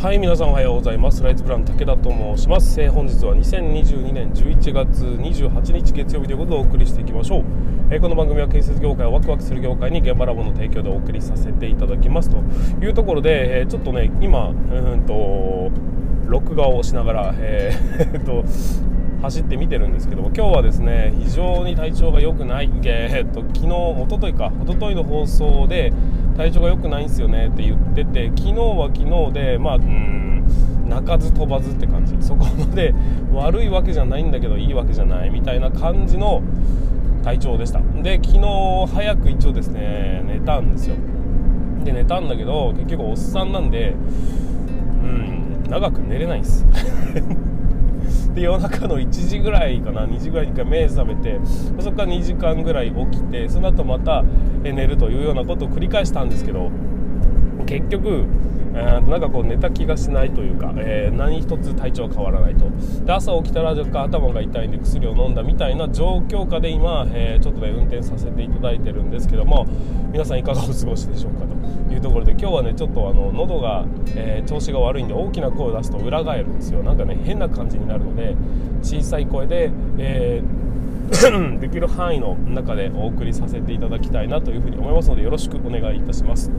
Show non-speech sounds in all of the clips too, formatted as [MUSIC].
はい皆さんおはようございます。ライズプラン武田と申します、えー、本日は2022年11月28日月曜日ということでお送りしていきましょう、えー、この番組は建設業界をワクワクする業界に現場ラボの提供でお送りさせていただきます。というところで、えー、ちょっとね今うんと録画をしながら、えー、[LAUGHS] と走ってみてるんですけども今日はですね非常に体調が良くない、えー、っと昨日一昨日か一昨日の放送で体調が良くないんですよねって言ってて昨日は昨日でまあうん鳴かず飛ばずって感じ。そこまで [LAUGHS] 悪いわけじゃないんだけどいいわけじゃないみたいな感じの体調でした。で昨日早く一応ですね寝たんですよ。で寝たんだけど結局おっさんなんでうん長く寝れないんです。[LAUGHS] で夜中の1時ぐらいかな2時ぐらいに1回目覚めてそこから2時間ぐらい起きてその後また寝るというようなことを繰り返したんですけど結局、なんかこう寝た気がしないというか、えー、何一つ体調変わらないと。で朝起きたら若干頭が痛いんで薬を飲んだみたいな状況下で今、えー、ちょっとね運転させていただいてるんですけども皆さんいかがお過ごしでしょうかと。いうところで今日はねちょっとあの喉が、え調子が悪いんで大きな声を出すと裏返るんですよ。なんかね変な感じになるので小さい声で、え [COUGHS] できる範囲の中でお送りさせていただきたいなというふうに思いますのでよろしくお願いいたします。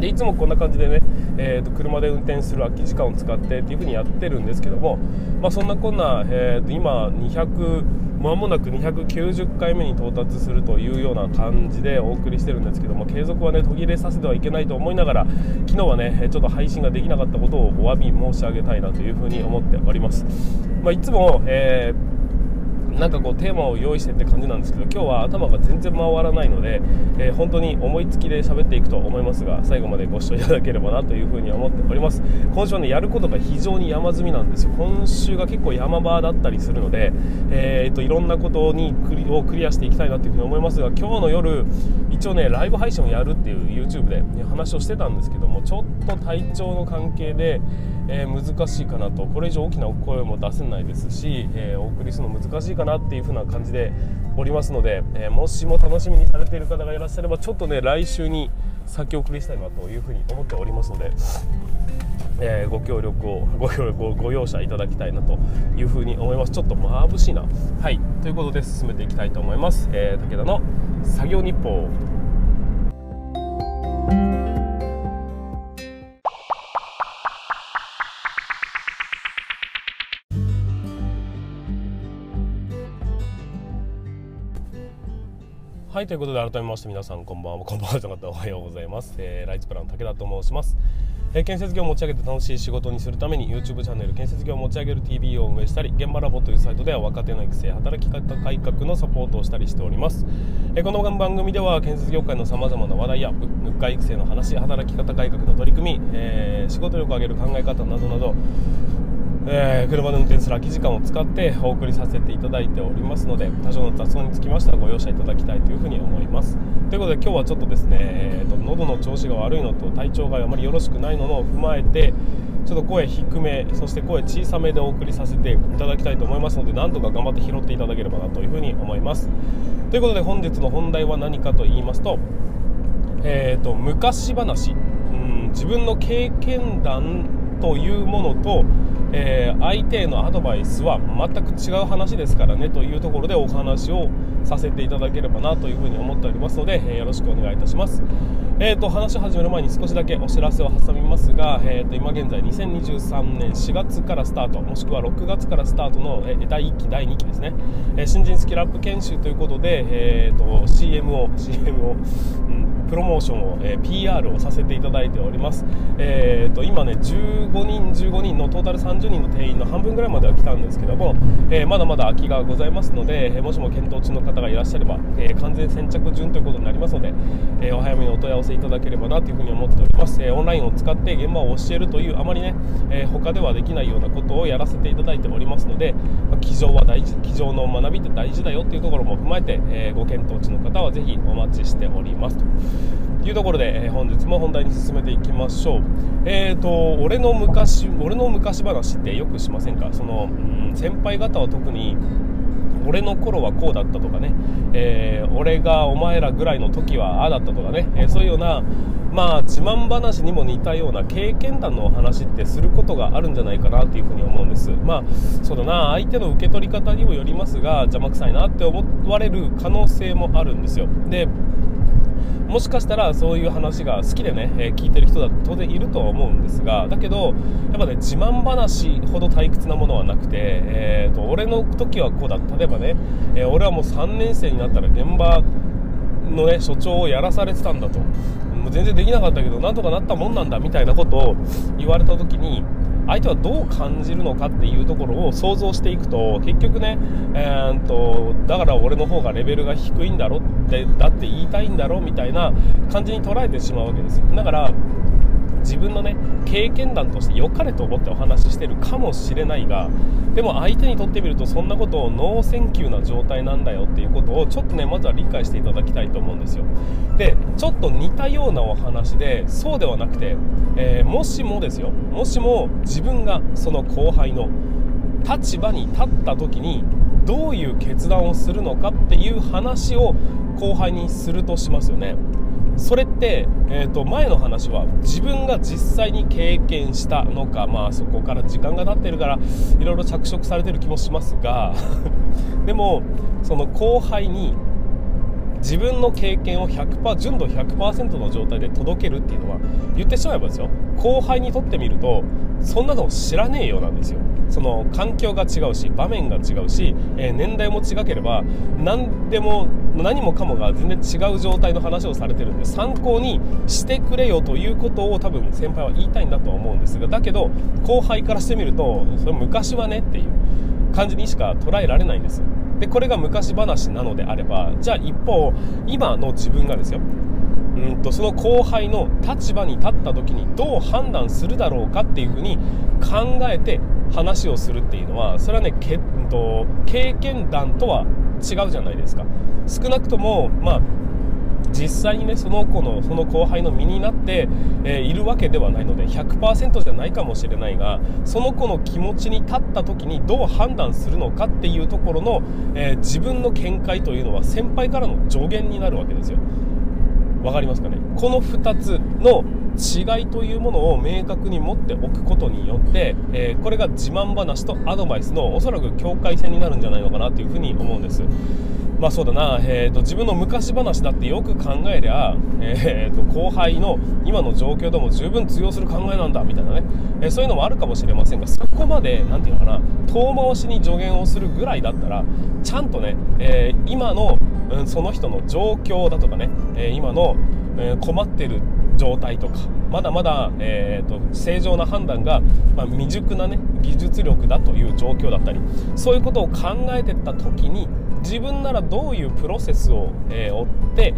でいつもこんな感じでね、えーと、車で運転する空き時間を使ってっていう風にやってるんですけども、まあ、そんなこんな、えーと、今200まもなく290回目に到達するというような感じでお送りしてるんですけども継続はね途切れさせてはいけないと思いながら昨日はねちょっと配信ができなかったことをお詫び申し上げたいなというふうに思っております、まあ、いつも、えーなんかこうテーマを用意してって感じなんですけど今日は頭が全然回らないので、えー、本当に思いつきで喋っていくと思いますが最後までご視聴いただければなというふうに思っております。今週はねやることが非常に山積みなんですよ。今週が結構山場だったりするので、えー、っといろんなことにクリをクリアしていきたいなというふうに思いますが今日の夜一応ねライブ配信をやるっていう YouTube で、ね、話をしてたんですけどもちょっと体調の関係でえー、難しいかなと。これ以上大きな声も出せないですし、えー、お送りするの難しいかなっていう風な感じでおりますので、えー、もしも楽しみにされている方がいらっしゃればちょっとね来週に先送りしたいなという風に思っておりますので。えー、ご協力をご協力をご容赦いただきたいなというふうに思います。ちょっと眩しいな。はい。ということで進めていきたいと思います、えー、武田の作業日報。はいということで改めまして皆さんこんばんは。[LAUGHS] こんばんはじゃなかった。おはようございます、えー、ライツプラン武田と申します、えー、建設業を持ち上げて楽しい仕事にするために YouTube チャンネル建設業を持ち上げる TV を運営したり現場ラボというサイトでは若手の育成働き方改革のサポートをしたりしております、えー、この番組では建設業界のさまざまな話題や部下育成の話働き方改革の取り組み、え仕事力を上げる考え方などなどえー、車で運転する空き時間を使ってお送りさせていただいておりますので多少の雑音につきましてはご容赦いただきたいというふうに思います。ということで今日はちょっとですね、えーと、喉の調子が悪いのと体調があまりよろしくないのを踏まえてちょっと声低めそして声小さめでお送りさせていただきたいと思いますのでなんとか頑張って拾っていただければなというふうに思います。ということで本日の本題は何かと言いますと,、えー、と昔話。うん自分の経験談というものとえー、相手へのアドバイスは全く違う話ですからねというところでお話をさせていただければなというふうに思っておりますので、えー、よろしくお願いいたします。えーと、話し始める前に少しだけお知らせを挟みますが、えーと、今現在2023年4月からスタートもしくは6月からスタートの、え第1期第2期ですね、えー、新人スキルアップ研修ということで、えーと、CM を CM を、うんプロモーションを、えー、PR をさせていただいております、えーと、今ね15人15人のトータル30人の定員の半分ぐらいまでは来たんですけども、えー、まだまだ空きがございますので、え、もしも検討中の方がいらっしゃれば、え完全先着順ということになりますので、えお早めにお問い合わせいただければなというふに思っております、えオンラインを使って現場を教えるというあまりね、え他ではできないようなことをやらせていただいておりますので、まあ、上は大事机上の学びって大事だよっていうところも踏まえて、えご検討中の方はぜひお待ちしておりますと。いうところで、え本日も本題に進めていきましょう。えーと、俺の昔俺の昔話ってよくしませんか？その、うん、先輩方は特に俺の頃はこうだったとかね、えー、俺がお前らぐらいの時はああだったとかね、えー、そういうようなまあ自慢話にも似たような経験談のお話ってすることがあるんじゃないかなっていうふに思うんです。まあそうだな。相手の受け取り方にもよりますが邪魔くさいなって思われる可能性もあるんですよ。でもしかしたらそういう話が好きでね、えー、聞いてる人だって当然いるとは思うんですがだけどやっぱね自慢話ほど退屈なものはなくて、えーと、俺の時はこうだ例えばね、えー、俺はもう3年生になったら現場のね所長をやらされてたんだと。もう全然できなかったけどなんとかなったもんなんだみたいなことを言われた時に相手はどう感じるのかっていうところを想像していくと結局ね、えー、とだから俺の方がレベルが低いんだろってだって言いたいんだろみたいな感じに捉えてしまうわけですよ。だから自分のね経験談として良かれと思ってお話ししてるかもしれないがでも相手にとってみるとそんなことをノーセンキューな状態なんだよっていうことをちょっとねまずは理解していただきたいと思うんですよ。でちょっと似たようなお話でそうではなくて、えー、もしもですよ。もしも自分がその後輩の立場に立った時にどういう決断をするのかっていう話を後輩にするとしますよね。それって、えー、と前の話は自分が実際に経験したのか、まあ、そこから時間が経ってるからいろいろ着色されてる気もしますが [LAUGHS] でもその後輩に自分の経験を100%純度100%の状態で届けるっていうのは言ってしまえばですよ。後輩にとってみるとそんなの知らねえようなんですよ。その環境が違うし場面が違うし、えー、年代も違ければ何でも何もかもが全然違う状態の話をされてるんで参考にしてくれよということを多分先輩は言いたいんだと思うんですがだけど後輩からしてみるとそれ昔はねっていう感じにしか捉えられないんです。でこれが昔話なのであればじゃあ一方今の自分がですようんとその後輩の立場に立った時にどう判断するだろうかっていうふうに考えて話をするっていうのはそれはねけ、うんと、経験談とは違うじゃないですか少なくともまあ実際にねその子のその後輩の身になって、えー、いるわけではないので100%じゃないかもしれないがその子の気持ちに立った時にどう判断するのかっていうところの、えー、自分の見解というのは先輩からの助言になるわけですよ。分かりますかね？この2つの違いというものを明確に持っておくことによって、えー、これが自慢話とアドバイスのおそらく境界線になるんじゃないのかなというふうに思うんです。まあそうだな、えーと、自分の昔話だってよく考えりゃ、えーと、後輩の今の状況でも十分通用する考えなんだみたいなね、えー、そういうのもあるかもしれませんがそこまで何て言うのかな遠回しに助言をするぐらいだったらちゃんとね、えー、今の、うん、その人の状況だとかね、え今の、え困ってる状態とかまだまだ、えーと、正常な判断が、まあ、未熟な、ね、技術力だという状況だったりそういうことを考えてった時に自分ならどういうプロセスを、えー、追って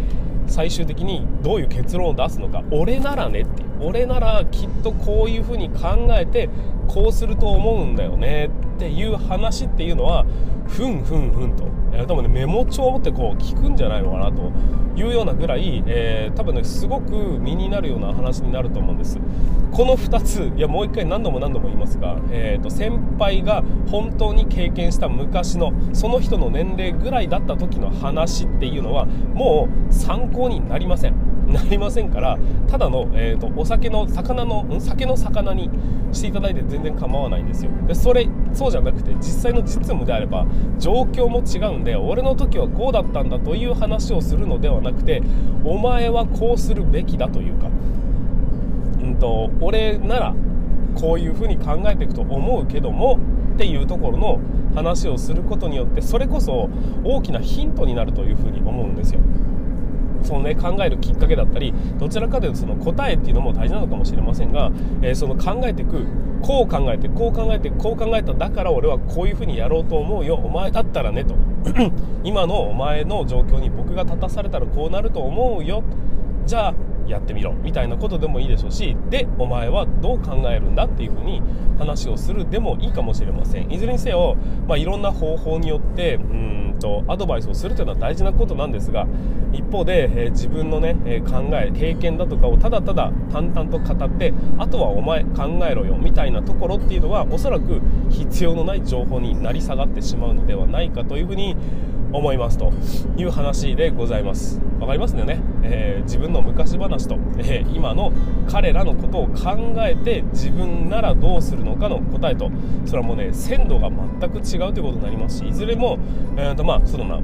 最終的にどういう結論を出すのか俺ならねって俺ならきっとこういうふうに考えてこうすると思うんだよねっていう話っていうのはふんふんふんと、え、多分ねメモ帳を持ってこう聞くんじゃないのかなというようなぐらい、えー、多分ねすごく身になるような話になると思うんです。この2ついやもう一回何度も何度も言いますが、えーと、先輩が本当に経験した昔のその人の年齢ぐらいだった時の話っていうのはもう参考になりません。なりませんからただの、えーと、お酒の魚の酒の魚にしていただいて全然構わないんですよでそれそうじゃなくて実際の実務であれば状況も違うんで俺の時はこうだったんだという話をするのではなくてお前はこうするべきだというか、うんと、俺ならこういうふうに考えていくと思うけどもっていうところの話をすることによってそれこそ大きなヒントになるというふうに思うんですよ。そのね考えるきっかけだったりどちらかというとその答えっていうのも大事なのかもしれませんが、えー、その考えていくこう考えてこう考えてこう考えただから俺はこういうふうにやろうと思うよ。お前だったらねと。[CLEARS THROAT] 今のお前の状況に僕が立たされたらこうなると思うよ。じゃあやってみろみたいなことでもいいでしょうしでお前はどう考えるんだっていうふうに話をするでもいいかもしれません。いずれにせよ、まあ、いろんな方法によってうんとアドバイスをするというのは大事なことなんですが一方で、えー、自分のね、え、考え経験だとかをただただ淡々と語ってあとはお前考えろよみたいなところっていうのはおそらく必要のない情報になり下がってしまうのではないかというふうに思いますと。いう話でございます。わかりますよね、えー、自分の昔話と、えー、今の彼らのことを考えて自分ならどうするのかの答えと。それはもうね鮮度が全く違うということになりますしいずれも、えーとまあ、そのな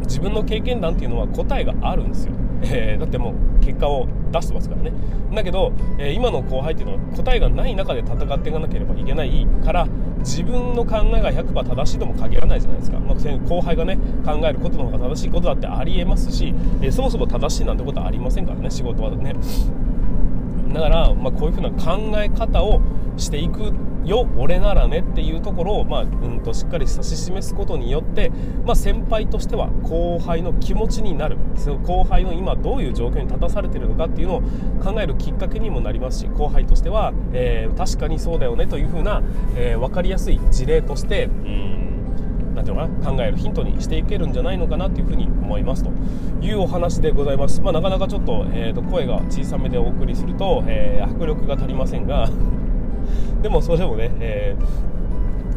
自分の経験談っていうのは答えがあるんですよ、えー、だってもう結果を出してますからね。だけど、えー、今の後輩っていうのは答えがない中で戦っていかなければいけないから自分の考えが100%正しいとも限らないじゃないですか、まあ、後輩がね考えることの方が正しいことだってありえますし、えー、そもそも正しいなんてことはありませんからね仕事はね。だから、まあ、こういうふうな考え方をしていくよ俺ならねっていうところを、まあ、うんとしっかり指し示すことによって、まあ、先輩としては後輩の気持ちになる。その後輩の今どういう状況に立たされているのかっていうのを考えるきっかけにもなりますし後輩としては、えー、確かにそうだよねというふうな、えー、分かりやすい事例としてうんなんていうのかな考えるヒントにしていけるんじゃないのかなというふうに思いますと。いうお話でございます、まあ、なかなかちょっと,、えーと、声が小さめでお送りすると、えー、迫力が足りませんがでもそれでもね、え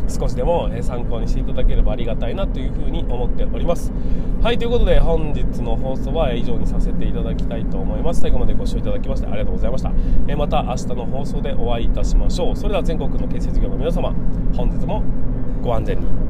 ー、少しでも参考にしていただければありがたいなというふうに思っております。はいということで本日の放送は以上にさせていただきたいと思います。最後までご視聴いただきましてありがとうございました、え、また明日の放送でお会いいたしましょう。それでは全国の建設業の皆様本日もご安全に。